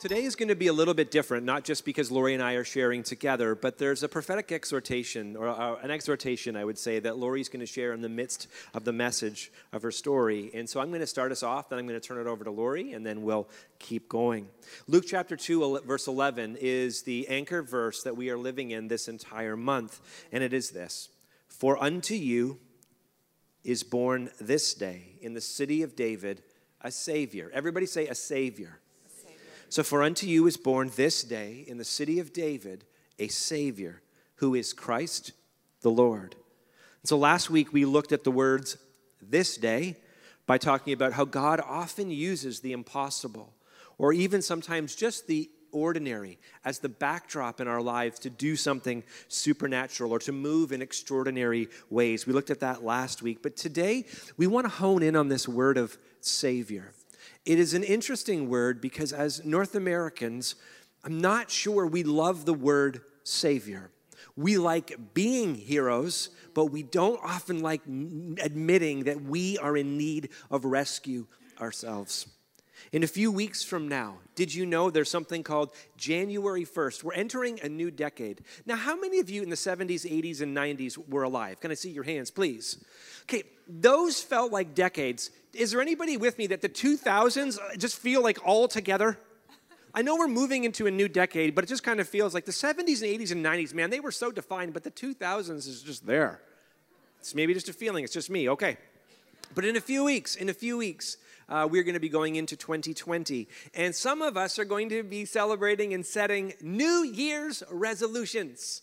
Today is going to be a little bit different, not just because Lori and I are sharing together, but there's a prophetic exhortation, or uh, an exhortation, I would say, that Lori's going to share in the midst of the message of her story. And so I'm going to start us off, then I'm going to turn it over to Lori, and then we'll keep going. Luke chapter 2, verse 11 is the anchor verse that we are living in this entire month, and it is this For unto you is born this day in the city of David a Savior. Everybody say, a Savior so, for unto you is born this day in the city of David a Savior who is Christ the Lord. And so, last week we looked at the words this day by talking about how God often uses the impossible or even sometimes just the ordinary as the backdrop in our lives to do something supernatural or to move in extraordinary ways. We looked at that last week, but today we want to hone in on this word of Savior. It is an interesting word because as North Americans, I'm not sure we love the word Savior. We like being heroes, but we don't often like admitting that we are in need of rescue ourselves. In a few weeks from now, did you know there's something called January 1st? We're entering a new decade. Now, how many of you in the 70s, 80s, and 90s were alive? Can I see your hands, please? Okay, those felt like decades. Is there anybody with me that the 2000s uh, just feel like all together? I know we're moving into a new decade, but it just kind of feels like the 70s and 80s and 90s, man, they were so defined, but the 2000s is just there. It's maybe just a feeling, it's just me, okay. But in a few weeks, in a few weeks, uh, we're going to be going into 2020. And some of us are going to be celebrating and setting New Year's resolutions.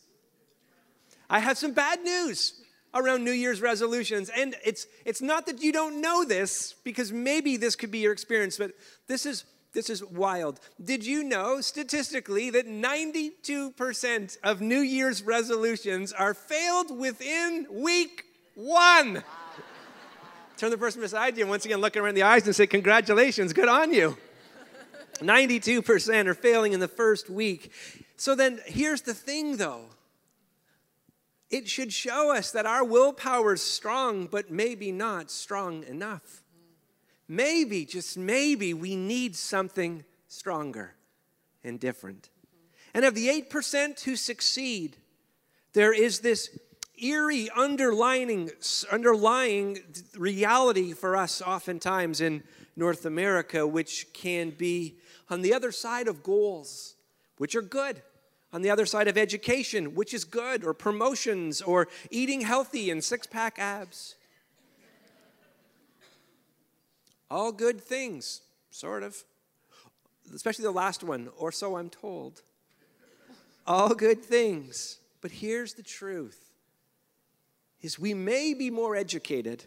I have some bad news around New Year's resolutions. And it's, it's not that you don't know this, because maybe this could be your experience, but this is, this is wild. Did you know statistically that 92% of New Year's resolutions are failed within week one? Turn the person beside you and once again look around the eyes and say, Congratulations, good on you. 92% are failing in the first week. So then here's the thing though it should show us that our willpower is strong, but maybe not strong enough. Maybe, just maybe, we need something stronger and different. And of the 8% who succeed, there is this eerie underlining, underlying reality for us oftentimes in North America, which can be on the other side of goals, which are good, on the other side of education, which is good, or promotions, or eating healthy and six pack abs. All good things, sort of. Especially the last one, or so I'm told. All good things. But here's the truth is we may be more educated,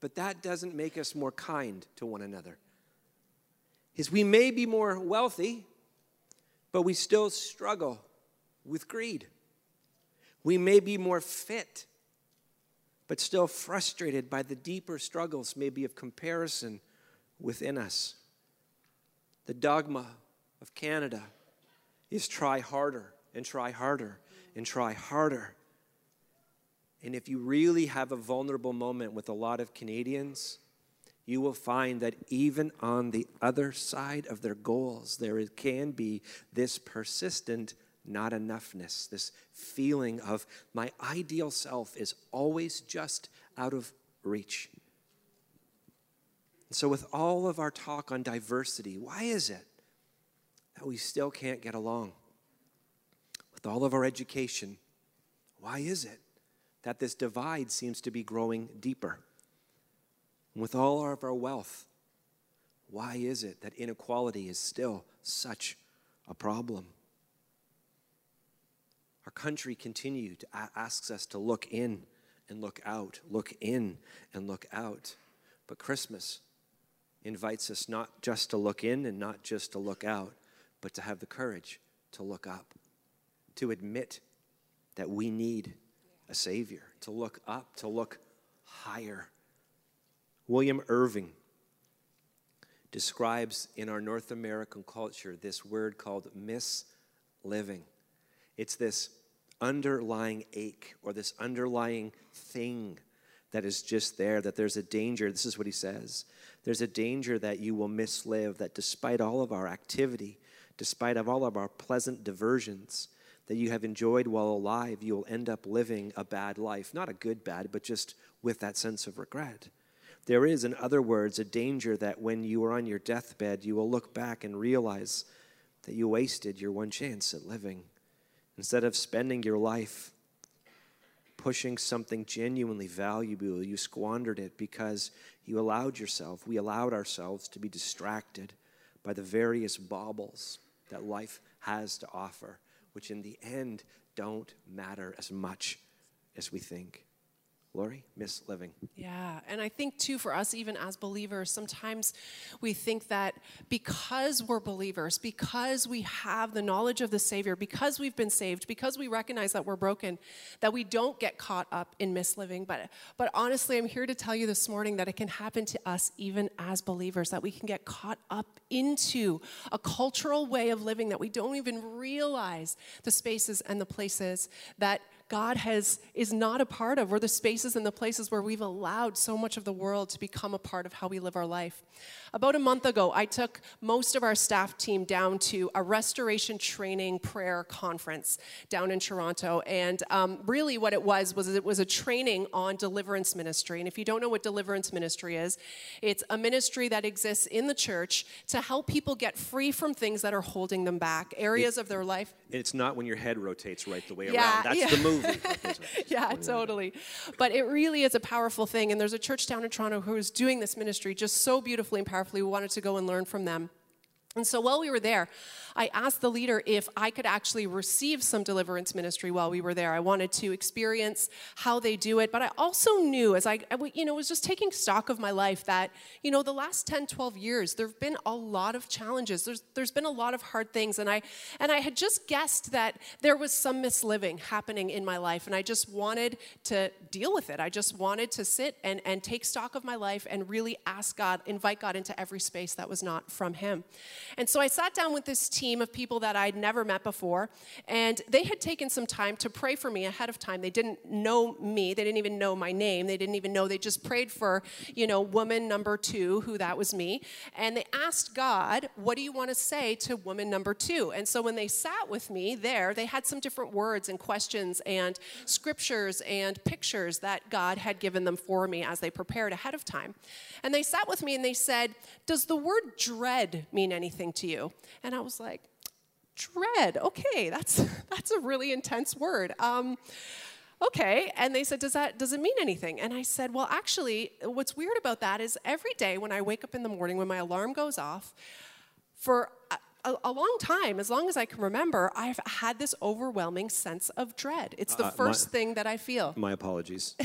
but that doesn't make us more kind to one another. Is we may be more wealthy, but we still struggle with greed. We may be more fit, but still frustrated by the deeper struggles, maybe of comparison within us. The dogma of Canada is try harder and try harder and try harder. And if you really have a vulnerable moment with a lot of Canadians, you will find that even on the other side of their goals, there can be this persistent not enoughness, this feeling of my ideal self is always just out of reach. And so, with all of our talk on diversity, why is it that we still can't get along? With all of our education, why is it that this divide seems to be growing deeper. With all of our wealth, why is it that inequality is still such a problem? Our country continue to asks us to look in and look out, look in and look out. But Christmas invites us not just to look in and not just to look out, but to have the courage to look up, to admit that we need a Savior, to look up, to look higher. William Irvine describes in our North American culture this word called misliving. It's this underlying ache or this underlying thing that is just there, that there's a danger. This is what he says there's a danger that you will mislive, that despite all of our activity, despite of all of our pleasant diversions that you have enjoyed while alive, you will end up living a bad life. Not a good bad, but just with that sense of regret. There is, in other words, a danger that when you are on your deathbed, you will look back and realize that you wasted your one chance at living. Instead of spending your life pushing something genuinely valuable, you squandered it because you allowed yourself, we allowed ourselves to be distracted by the various baubles that life has to offer, which in the end don't matter as much as we think. Lori, miss living. Yeah, and I think too for us, even as believers, sometimes we think that because we're believers, because we have the knowledge of the Savior, because we've been saved, because we recognize that we're broken, that we don't get caught up in misliving. But but honestly, I'm here to tell you this morning that it can happen to us even as believers, that we can get caught up into a cultural way of living that we don't even realize the spaces and the places that God has is not a part of, or the spaces and the places where we've allowed so much of the world to become a part of how we live our life. About a month ago, I took most of our staff team down to a restoration training prayer conference down in Toronto. And um, really, what it was was it was a training on deliverance ministry. And if you don't know what deliverance ministry is, it's a ministry that exists in the church to help people get free from things that are holding them back, areas of their life. It's not when your head rotates right the way yeah, around. That's yeah. the movie. yeah, totally. But it really is a powerful thing. And there's a church down in Toronto who is doing this ministry just so beautifully and powerfully powerfully. We wanted to go and learn from them. And so while we were there, I asked the leader if I could actually receive some deliverance ministry while we were there. I wanted to experience how they do it, but I also knew as I, you know, was just taking stock of my life that, you know, the last 10, 12 years, there have been a lot of challenges. There's, there's been a lot of hard things. And I, and I had just guessed that there was some misliving happening in my life. And I just wanted to deal with it. I just wanted to sit and, and take stock of my life and really ask God, invite God into every space that was not from Him. And so I sat down with this team of people that I'd never met before, and they had taken some time to pray for me ahead of time. They didn't know me, they didn't even know my name, they didn't even know, they just prayed for, you know, woman number two, who that was me, and they asked God, What do you want to say to woman number two? And so when they sat with me there, they had some different words and questions and scriptures and pictures that God had given them for me as they prepared ahead of time. And they sat with me and they said, Does the word dread mean anything to you? And I was like, dread. Okay, that's that's a really intense word. Um, okay, and they said, does that does it mean anything? And I said, well, actually, what's weird about that is every day when I wake up in the morning, when my alarm goes off, for a, a, long time, as long as I can remember, I've had this overwhelming sense of dread. It's the uh, first my, thing that I feel. My apologies.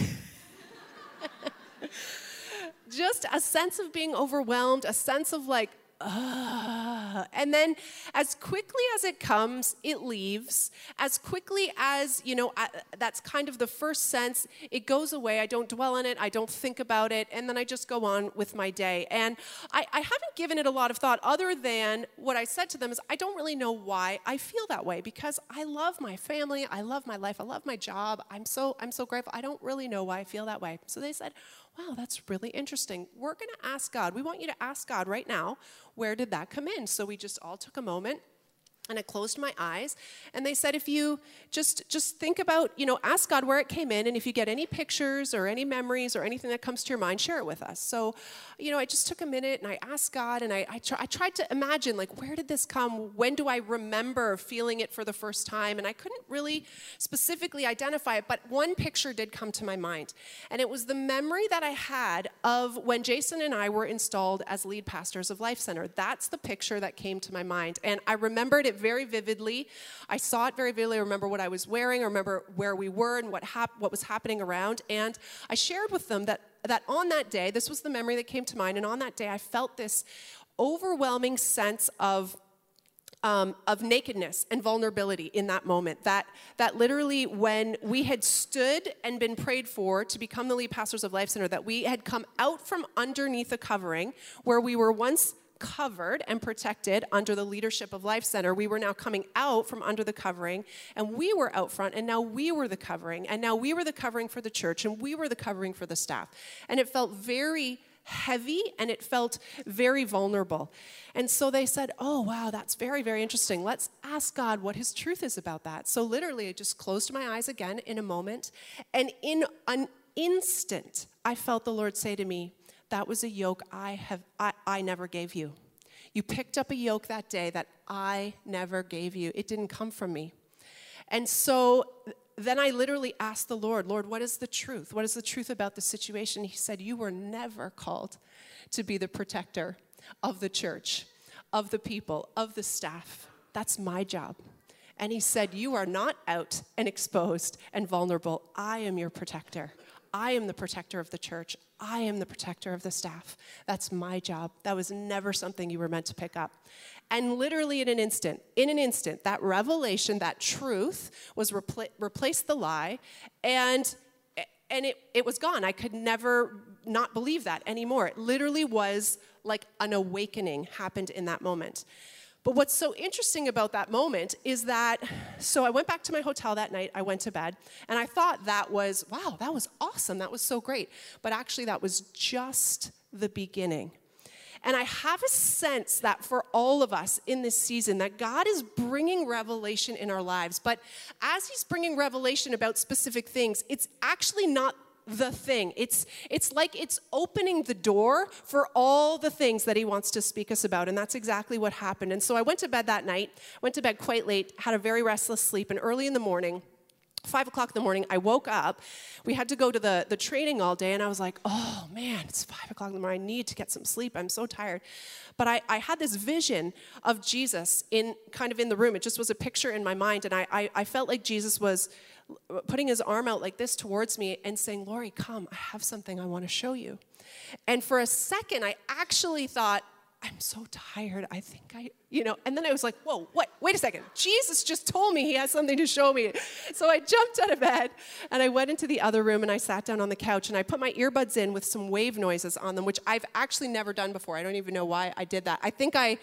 Just a sense of being overwhelmed, a sense of like, uh, and then as quickly as it comes, it leaves. As quickly as, you know, I, that's kind of the first sense, it goes away. I don't dwell on it, I don't think about it, and then I just go on with my day. And I, I haven't given it a lot of thought other than what I said to them is I don't really know why I feel that way because I love my family, I love my life, I love my job. I'm so I'm so grateful. I don't really know why I feel that way. So they said, wow, that's really interesting. We're going to ask God. We want you to ask God right now, where did that come in? So we just all took a moment and I closed my eyes and they said if you just just think about you know ask God where it came in and if you get any pictures or any memories or anything that comes to your mind share it with us. So you know I just took a minute and I asked God and I, I, try, I tried to imagine like where did this come? When do I remember feeling it for the first time? And I couldn't really specifically identify it but one picture did come to my mind. And it was the memory that I had of when Jason and I were installed as lead pastors of Life Center. That's the picture that came to my mind. And I remembered it very vividly. I saw it very vividly. I remember what I was wearing. I remember where we were and what, hap- what was happening around. And I shared with them that, that on that day, this was the memory that came to mind. And on that day, I felt this overwhelming sense of um, of nakedness and vulnerability in that moment. That, that literally, when we had stood and been prayed for to become the lead pastors of Life Center, that we had come out from underneath a covering where we were once covered and protected under the leadership of Life Center. We were now coming out from under the covering, and we were out front, and now we were the covering, and now we were the covering for the church, and we were the covering for the staff. And it felt very heavy and it felt very vulnerable. And so they said, Oh, wow, that's very, very interesting. Let's ask God what his truth is about that. So literally, I just closed my eyes again in a moment, and in an instant, I felt the Lord say to me, That was a yoke I have I, I never gave you. You picked up a yoke that day that I never gave you. It didn't come from me. And so then I literally asked the Lord, Lord, what is the truth? What is the truth about the situation? He said, You were never called to be the protector of the church, of the people, of the staff. That's my job. And he said, You are not out and exposed and vulnerable. I am your protector. I am the protector of the church. I am the protector of the staff. That's my job. That was never something you were meant to pick up. And literally in an instant, in an instant, that revelation, that truth was repl- replaced the lie, and and it, it was gone. I could never not believe that anymore. It literally was like an awakening happened in that moment. But what's so interesting about that moment is that, so I went back to my hotel that night, I went to bed, and I thought that was, wow, that was awesome, that was so great. But actually, that was just the beginning. And I have a sense that for all of us in this season, that God is bringing revelation in our lives. But as He's bringing revelation about specific things, it's actually not the thing. It's, it's like it's opening the door for all the things that he wants to speak us about. And that's exactly what happened. And so I went to bed that night, went to bed quite late, had a very restless sleep, and early in the morning, five o'clock in the morning, I woke up. We had to go to the, the training all day, and I was like, oh man, it's five o'clock in the morning. I need to get some sleep. I'm so tired. But I, I had this vision of Jesus in kind of in the room. It just was a picture in my mind, and I, I, I felt like Jesus was putting his arm out like this towards me and saying, Lori, come, I have something I want to show you. And for a second, I actually thought, I'm so tired. I think I, you know, and then I was like, whoa, what? Wait a second. Jesus just told me he has something to show me. So I jumped out of bed and I went into the other room and I sat down on the couch and I put my earbuds in with some wave noises on them, which I've actually never done before. I don't even know why I did that. I think I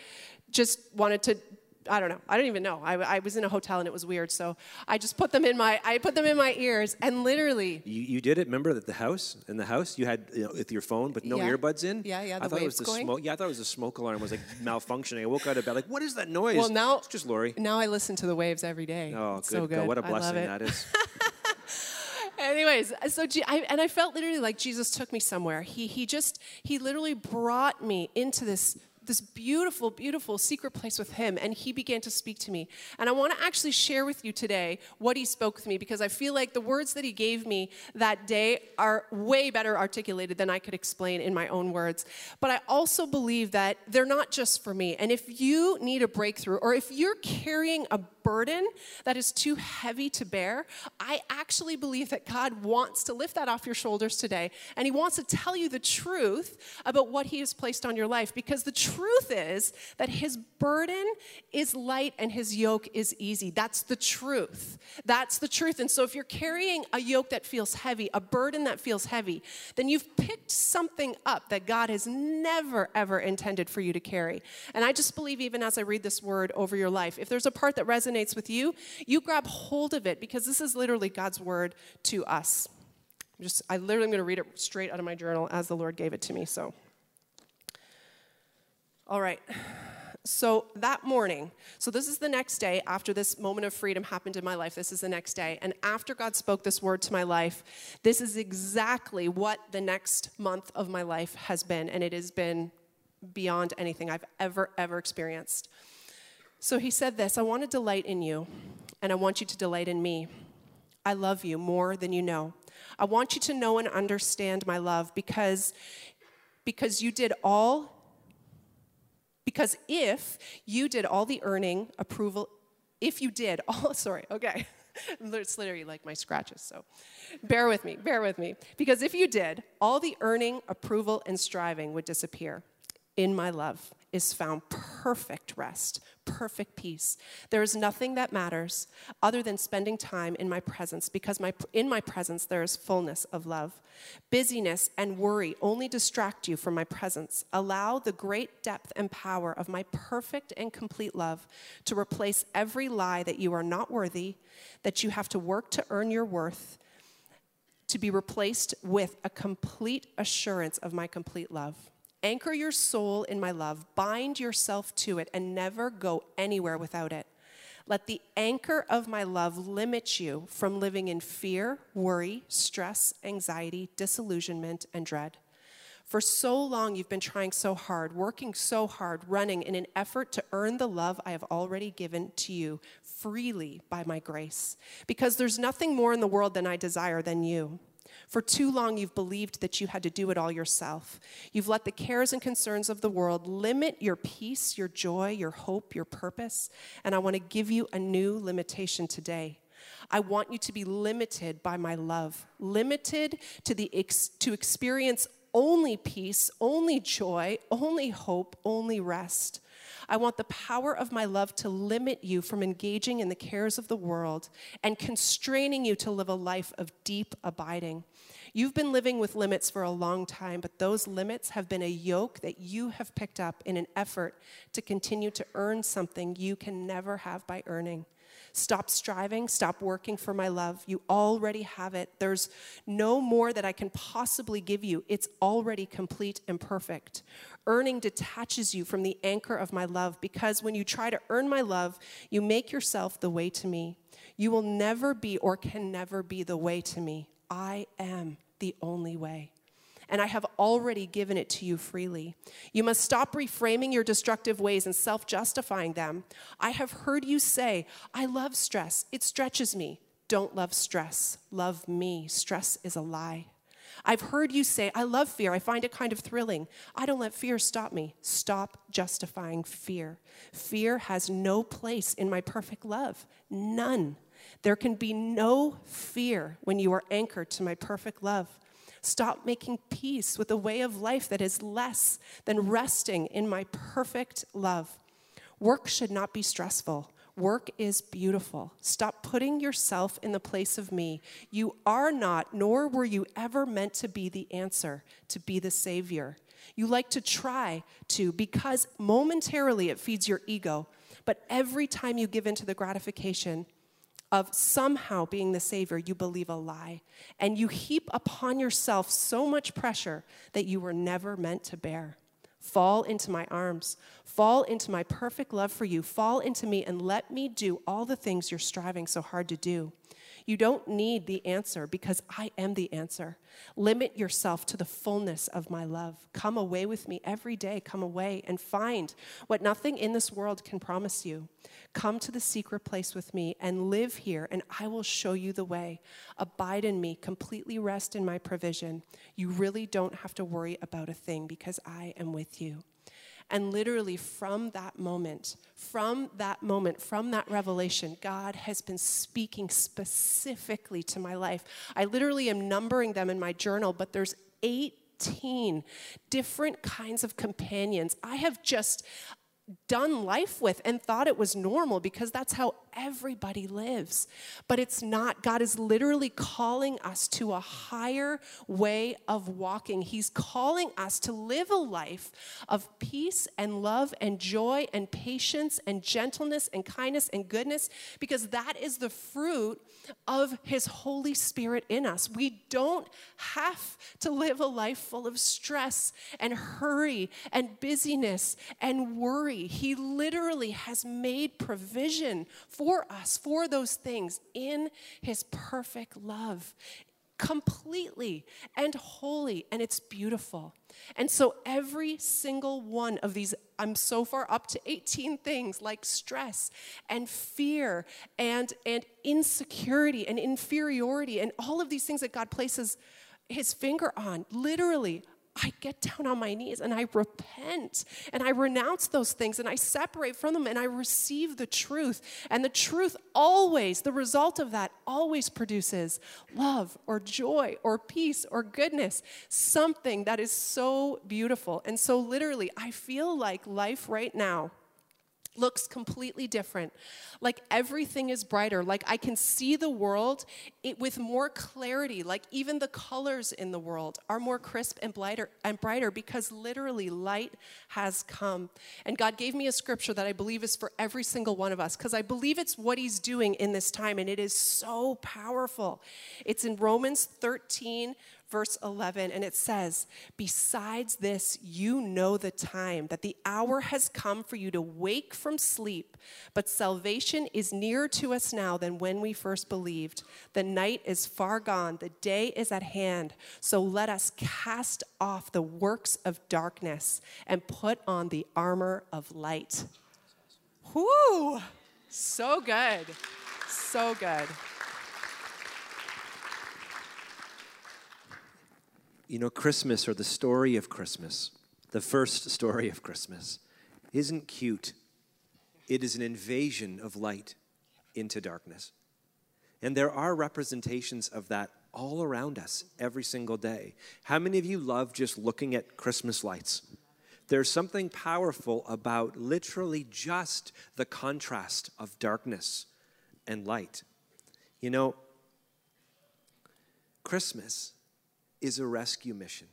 just wanted to I don't know. I don't even know. I, I, was in a hotel and it was weird, so I just put them in my I put them in my ears and literally. You, you did it. Remember that the house in the house you had you know, with your phone, but no Yeah. earbuds in. Yeah, yeah, I thought it was the going. smoke. Yeah, I thought it was the smoke alarm was like malfunctioning. I woke out of bed like, what is that noise? Well, now it's just Lori. Now I listen to the waves every day. Oh, good. so God, good. What a blessing that is. Anyways, so I, and I felt literally like Jesus took me somewhere. He he just he literally brought me into this this beautiful, beautiful secret place with him, and he began to speak to me. And I want to actually share with you today what he spoke with me because I feel like the words that he gave me that day are way better articulated than I could explain in my own words. But I also believe that they're not just for me. And if you need a breakthrough, or if you're carrying a burden that is too heavy to bear, I actually believe that God wants to lift that off your shoulders today. And He wants to tell you the truth about what He has placed on your life. Because the truth is that His burden is light and His yoke is easy. That's the truth. That's the truth. And so if you're carrying a yoke that feels heavy, a burden that feels heavy, then you've picked something up that God has never, ever intended for you to carry. And I just believe, even as I read this word over your life, if there's a part that resonates with you, you grab hold of it because this is literally God's word to us. I'm just, I literally am going to read it straight out of my journal as the Lord gave it to me. So, all right. So that morning, so this is the next day after this moment of freedom happened in my life. This is the next day. And after God spoke this word to my life, this is exactly what the next month of my life has been. And it has been beyond anything I've ever, ever experienced. So he said this I want to delight in you, and I want you to delight in me. I love you more than you know. I want you to know and understand my love because, because you did all because if you did all the earning, approval, if you did all, sorry, okay. It's literally like my scratches, so bear with me, bear with me. Because if you did, all the earning, approval, and striving would disappear in my love. Is found perfect rest, perfect peace. There is nothing that matters other than spending time in my presence because my, in my presence there is fullness of love. Busyness and worry only distract you from my presence. Allow the great depth and power of my perfect and complete love to replace every lie that you are not worthy, that you have to work to earn your worth, to be replaced with a complete assurance of my complete love. Anchor your soul in my love, bind yourself to it, and never go anywhere without it. Let the anchor of my love limit you from living in fear, worry, stress, anxiety, disillusionment, and dread. For so long, you've been trying so hard, working so hard, running in an effort to earn the love I have already given to you freely by my grace. Because there's nothing more in the world than I desire than you. For too long, you've believed that you had to do it all yourself. You've let the cares and concerns of the world limit your peace, your joy, your hope, your purpose. And I want to give you a new limitation today. I want you to be limited by my love, limited to, the ex- to experience only peace, only joy, only hope, only rest. I want the power of my love to limit you from engaging in the cares of the world and constraining you to live a life of deep abiding. You've been living with limits for a long time, but those limits have been a yoke that you have picked up in an effort to continue to earn something you can never have by earning. Stop striving, stop working for my love. You already have it. There's no more that I can possibly give you. It's already complete and perfect. Earning detaches you from the anchor of my love because when you try to earn my love, you make yourself the way to me. You will never be or can never be the way to me. I am the only way and I have already given it to you freely. You must stop reframing your destructive ways and self justifying them. I have heard you say, I love stress, it stretches me. Don't love stress, love me. Stress is a lie. I've heard you say, I love fear. I find it kind of thrilling. I don't let fear stop me. Stop justifying fear. Fear has no place in my perfect love. None. There can be no fear when you are anchored to my perfect love. Stop making peace with a way of life that is less than resting in my perfect love. Work should not be stressful. Work is beautiful. Stop putting yourself in the place of me. You are not, nor were you ever meant to be the answer, to be the Savior. You like to try to because momentarily it feeds your ego, but every time you give in to the gratification, of somehow being the Savior, you believe a lie. And you heap upon yourself so much pressure that you were never meant to bear. Fall into my arms. Fall into my perfect love for you. Fall into me and let me do all the things you're striving so hard to do. You don't need the answer because I am the answer. Limit yourself to the fullness of my love. Come away with me every day. Come away and find what nothing in this world can promise you. Come to the secret place with me and live here, and I will show you the way. Abide in me, completely rest in my provision. You really don't have to worry about a thing because I am with you. And literally, from that moment, from that moment, from that revelation, God has been speaking specifically to my life. I literally am numbering them in my journal, but there's 18 different kinds of companions. I have just done life with and thought it was normal because that's how everybody lives. But it's not. God is literally calling us to a higher way of walking. He's calling us to live a life of peace and love and joy and patience and gentleness and kindness and goodness because that is the fruit of His Holy Spirit in us. We don't have to live a life full of stress and hurry and busyness and worry. He literally has made provision for for us, for those things in his perfect love, completely and wholly, and it's beautiful. And so, every single one of these, I'm so far up to 18 things like stress and fear and, and insecurity and inferiority and all of these things that God places his finger on. Literally, I get down on my knees and I repent and I renounce those things and I separate from them and I receive the truth. And the truth always, the result of that always produces love or joy or peace or goodness, something that is so beautiful. And so, literally, I feel like life right now looks completely different. Like everything is brighter. Like I can see the world it, with more clarity. Like even the colors in the world are more crisp and brighter and brighter because literally light has come. And God gave me a scripture that I believe is for every single one of us because I believe it's what he's doing in this time and it is so powerful. It's in Romans 13 verse 11, and it says, Besides this, you know the time, that the hour has come for you to wake from sleep, but salvation is nearer to us now than when we first believed. The night is far gone, the day is at hand. So let us cast off the works of darkness and put on the armor of light. Whoo! So good. So good. You know, Christmas or the story of Christmas, the first story of Christmas, isn't cute. It is an invasion of light into darkness. And there are representations of that all around us every single day. How many of you love just looking at Christmas lights? There's something powerful about literally just the contrast of darkness and light. You know, Christmas is a rescue mission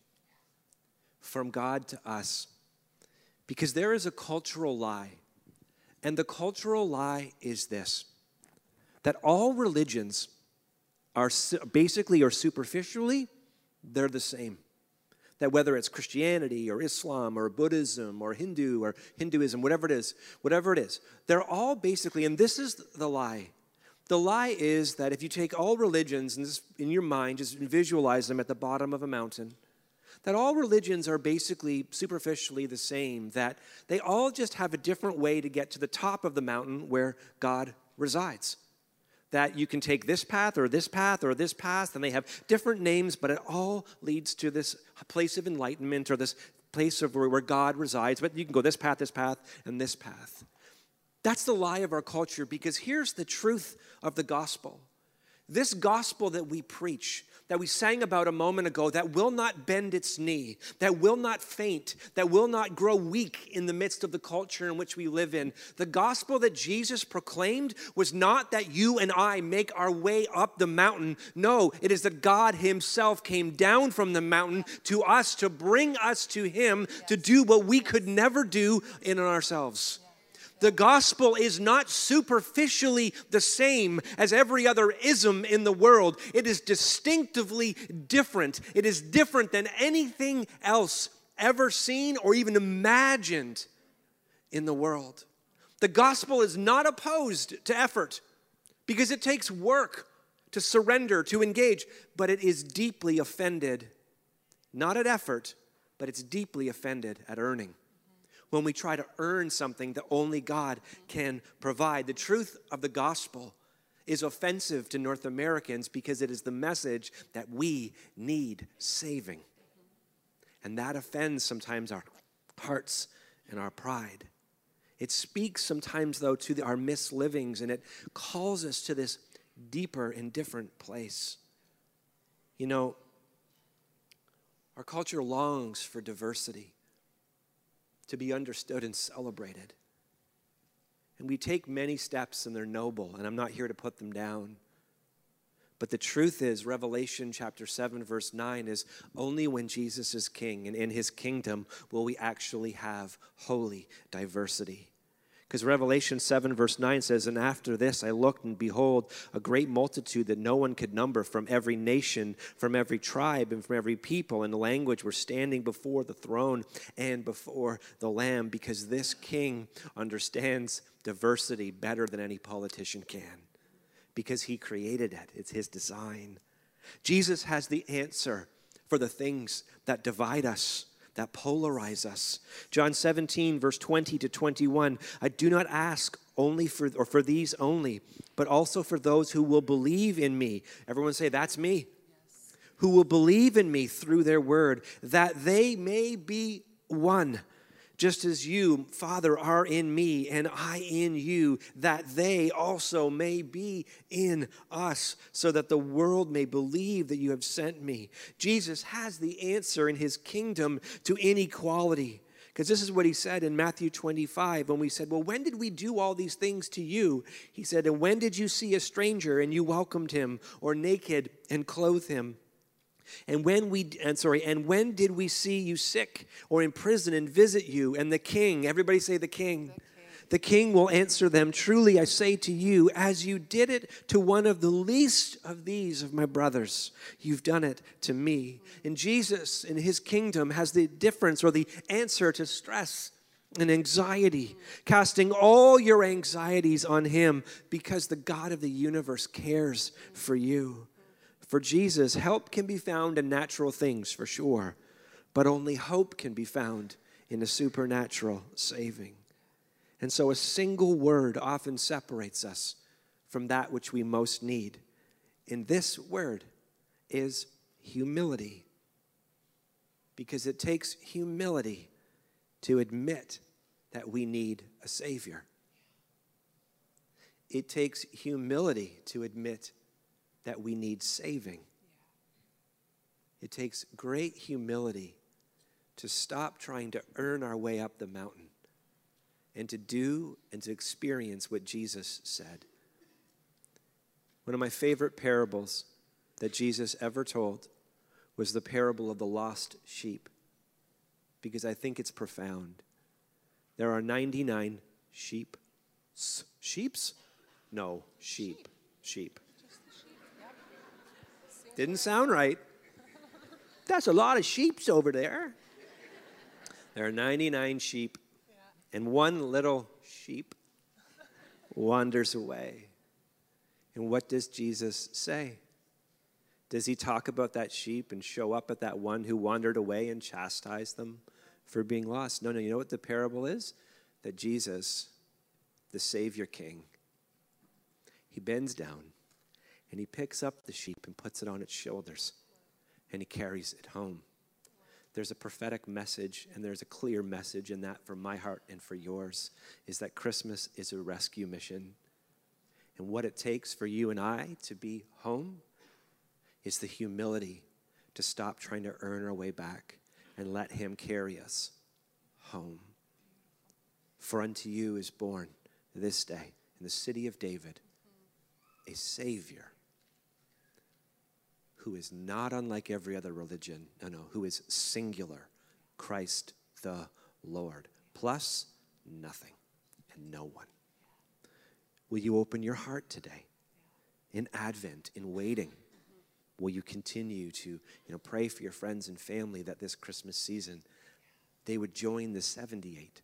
from God to us because there is a cultural lie. And the cultural lie is this that all religions are basically or superficially, they're the same. That whether it's Christianity or Islam or Buddhism or Hindu or Hinduism, whatever it is, whatever it is, they're all basically, and this is the lie the lie is that if you take all religions and just in your mind, just visualize them at the bottom of a mountain, that all religions are basically superficially the same, that they all just have a different way to get to the top of the mountain where God resides. That you can take this path or this path or this path, and they have different names, but it all leads to this place of enlightenment or this place of where, where God resides. But you can go this path, this path, and this path. That's the lie of our culture because here's the truth of the gospel. This gospel that we preach, that we sang about a moment ago, that will not bend its knee, that will not faint, that will not grow weak in the midst of the culture in which we live in. The gospel that Jesus proclaimed was not that you and I make our way up the mountain. No, it is that God Himself came down from the mountain to us to bring us to Him to do what we could never do in ourselves. The gospel is not superficially the same as every other ism in the world. It is distinctively different. It is different than anything else ever seen or even imagined in the world. The gospel is not opposed to effort because it takes work to surrender, to engage, but it is deeply offended, not at effort, but it's deeply offended at earning when we try to earn something that only God can provide. The truth of the gospel is offensive to North Americans because it is the message that we need saving. And that offends sometimes our hearts and our pride. It speaks sometimes, though, to the, our mislivings and it calls us to this deeper and different place. You know, our culture longs for diversity to be understood and celebrated. And we take many steps and they're noble, and I'm not here to put them down. But the truth is, Revelation chapter 7, verse 9 is only when Jesus is king and in his kingdom will we actually have holy diversity. Because Revelation 7, verse 9 says, And after this I looked, and behold, a great multitude that no one could number from every nation, from every tribe, and from every people and language were standing before the throne and before the Lamb, because this king understands diversity better than any politician can, because he created it, it's his design. Jesus has the answer for the things that divide us that polarize us. John 17, verse 20 to 21 I do not ask only for, or for these only, but also for those who will believe in me. Everyone say, That's me. who will believe in me through their word, that they may be one just as you, Father, are in me and I in you, that they also may be in us, so that the world may believe that you have sent me. Jesus has the answer in his kingdom to inequality. Because this is what he said in Matthew 25 when we said, Well, when did we do all these things to you? He said, And when did you see a stranger and you welcomed him, or naked and clothed him? And when we and sorry, and when did we see you sick or in prison and visit you? And the king, everybody say the king. The king. The king will answer them, Truly I say to you, as you did it to one of the least of these of my brothers, you've done it to me. Mm-hmm. And Jesus in his kingdom has the difference or the answer to stress and anxiety, mm-hmm. casting all your anxieties on him because the God of the universe cares mm-hmm. for you. For Jesus, help can be found in natural things for sure, but only hope can be found in a supernatural saving. And so a single word often separates us from that which we most need. And this word is humility. Because it takes humility to admit that we need a Savior. It takes humility to admit that we need saving. It takes great humility to stop trying to earn our way up the mountain and to do and to experience what Jesus said. One of my favorite parables that Jesus ever told was the parable of the lost sheep because I think it's profound. There are 99 sheep. Sheeps? No, sheep. Sheep. Didn't sound right. That's a lot of sheeps over there. There are 99 sheep, and one little sheep wanders away. And what does Jesus say? Does he talk about that sheep and show up at that one who wandered away and chastise them for being lost? No, no, you know what the parable is? That Jesus, the Savior King, he bends down and he picks up the sheep and puts it on its shoulders and he carries it home. There's a prophetic message and there's a clear message in that for my heart and for yours is that Christmas is a rescue mission. And what it takes for you and I to be home is the humility to stop trying to earn our way back and let him carry us home. For unto you is born this day in the city of David a Savior who is not unlike every other religion, no, no, who is singular Christ the Lord, plus nothing and no one. Will you open your heart today in Advent, in waiting? Will you continue to you know, pray for your friends and family that this Christmas season they would join the 78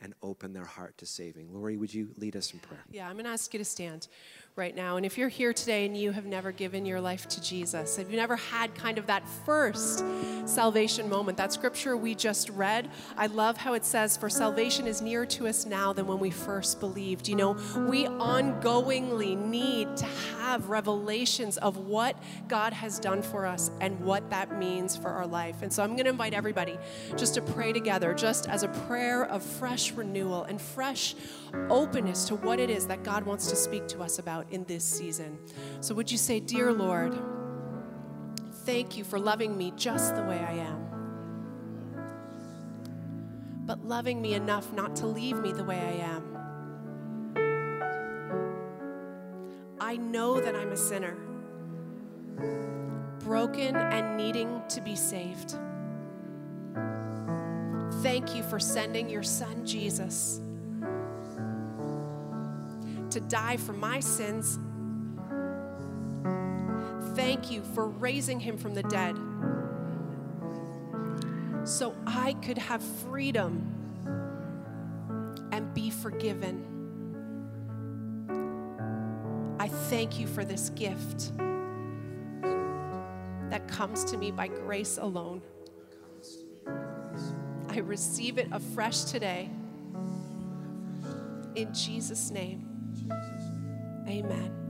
and open their heart to saving? Lori, would you lead us in prayer? Yeah, I'm going to ask you to stand right now. And if you're here today and you have never given your life to Jesus, if you never had kind of that first salvation moment, that scripture we just read, I love how it says, For salvation is nearer to us now than when we first believed. You know, we ongoingly need to have revelations of what God has done for us and what that means for our life. And so I'm going to invite everybody just to pray together, just as a prayer of fresh renewal and fresh openness to what it is that God wants to speak to us in this season. So, would you say, Dear Lord, thank you for loving me just the way I am, but loving me enough not to leave me the way I am. I know that I'm a sinner, broken and needing to be saved. Thank you for sending your son, Jesus to die for my sins. Thank you for raising him from the dead so I could have freedom and be forgiven. I thank you for this gift that comes to me by grace alone. I receive it afresh today. In Jesus' name. Amen.